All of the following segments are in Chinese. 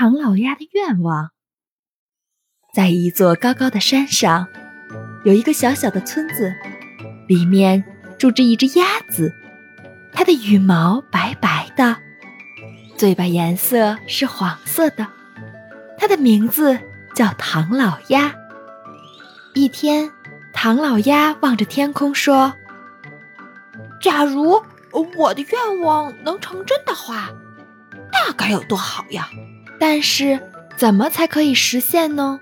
唐老鸭的愿望。在一座高高的山上，有一个小小的村子，里面住着一只鸭子。它的羽毛白白的，嘴巴颜色是黄色的。它的名字叫唐老鸭。一天，唐老鸭望着天空说：“假如我的愿望能成真的话，那该有多好呀！但是，怎么才可以实现呢？”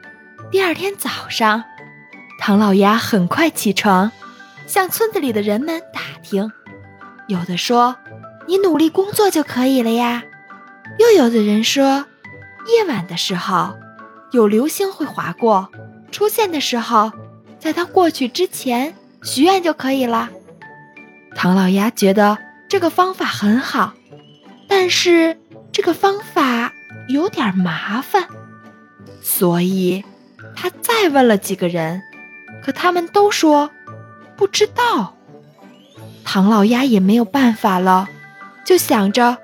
第二天早上，唐老鸭很快起床，向村子里的人们打听。有的说：“你努力工作就可以了呀。”又有的人说：“夜晚的时候，有流星会划过，出现的时候，在它过去之前许愿就可以了。”唐老鸭觉得这个方法很好，但是这个方法有点麻烦，所以。他再问了几个人，可他们都说不知道。唐老鸭也没有办法了，就想着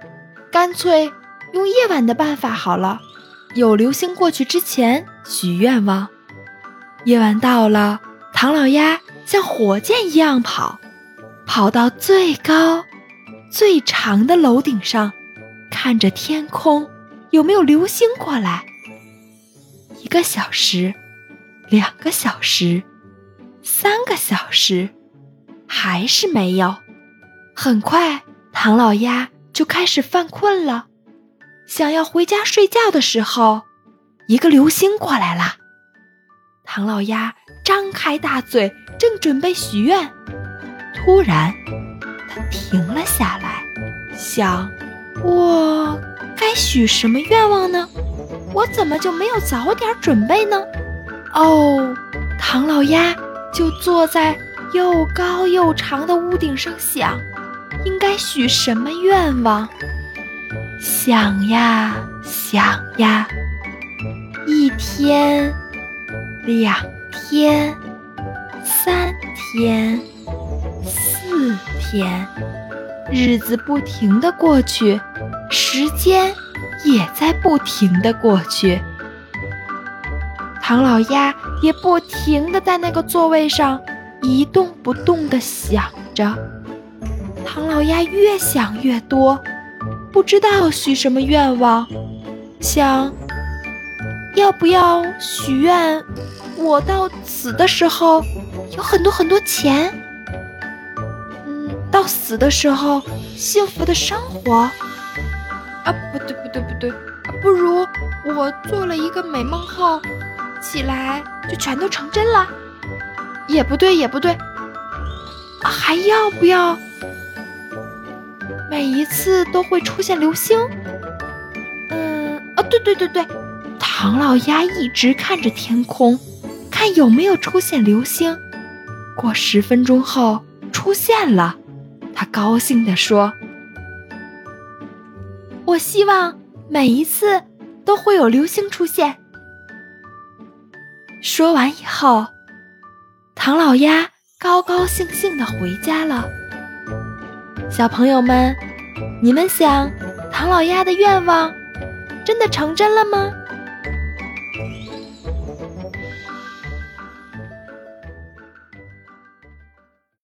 干脆用夜晚的办法好了。有流星过去之前许愿望。夜晚到了，唐老鸭像火箭一样跑，跑到最高、最长的楼顶上，看着天空有没有流星过来。一个小时。两个小时，三个小时，还是没有。很快，唐老鸭就开始犯困了，想要回家睡觉的时候，一个流星过来了。唐老鸭张开大嘴，正准备许愿，突然，他停了下来，想：我该许什么愿望呢？我怎么就没有早点准备呢？哦，唐老鸭就坐在又高又长的屋顶上想，应该许什么愿望？想呀想呀，一天，两天，三天，四天，日子不停的过去，时间也在不停的过去。唐老鸭也不停地在那个座位上一动不动地想着。唐老鸭越想越多，不知道许什么愿望。想，要不要许愿？我到死的时候有很多很多钱。嗯，到死的时候幸福的生活。啊，不对对不对，不如我做了一个美梦后。起来就全都成真了，也不对，也不对，还要不要？每一次都会出现流星。嗯，啊，对对对对，唐老鸭一直看着天空，看有没有出现流星。过十分钟后出现了，他高兴地说：“我希望每一次都会有流星出现。”说完以后，唐老鸭高高兴兴的回家了。小朋友们，你们想，唐老鸭的愿望真的成真了吗？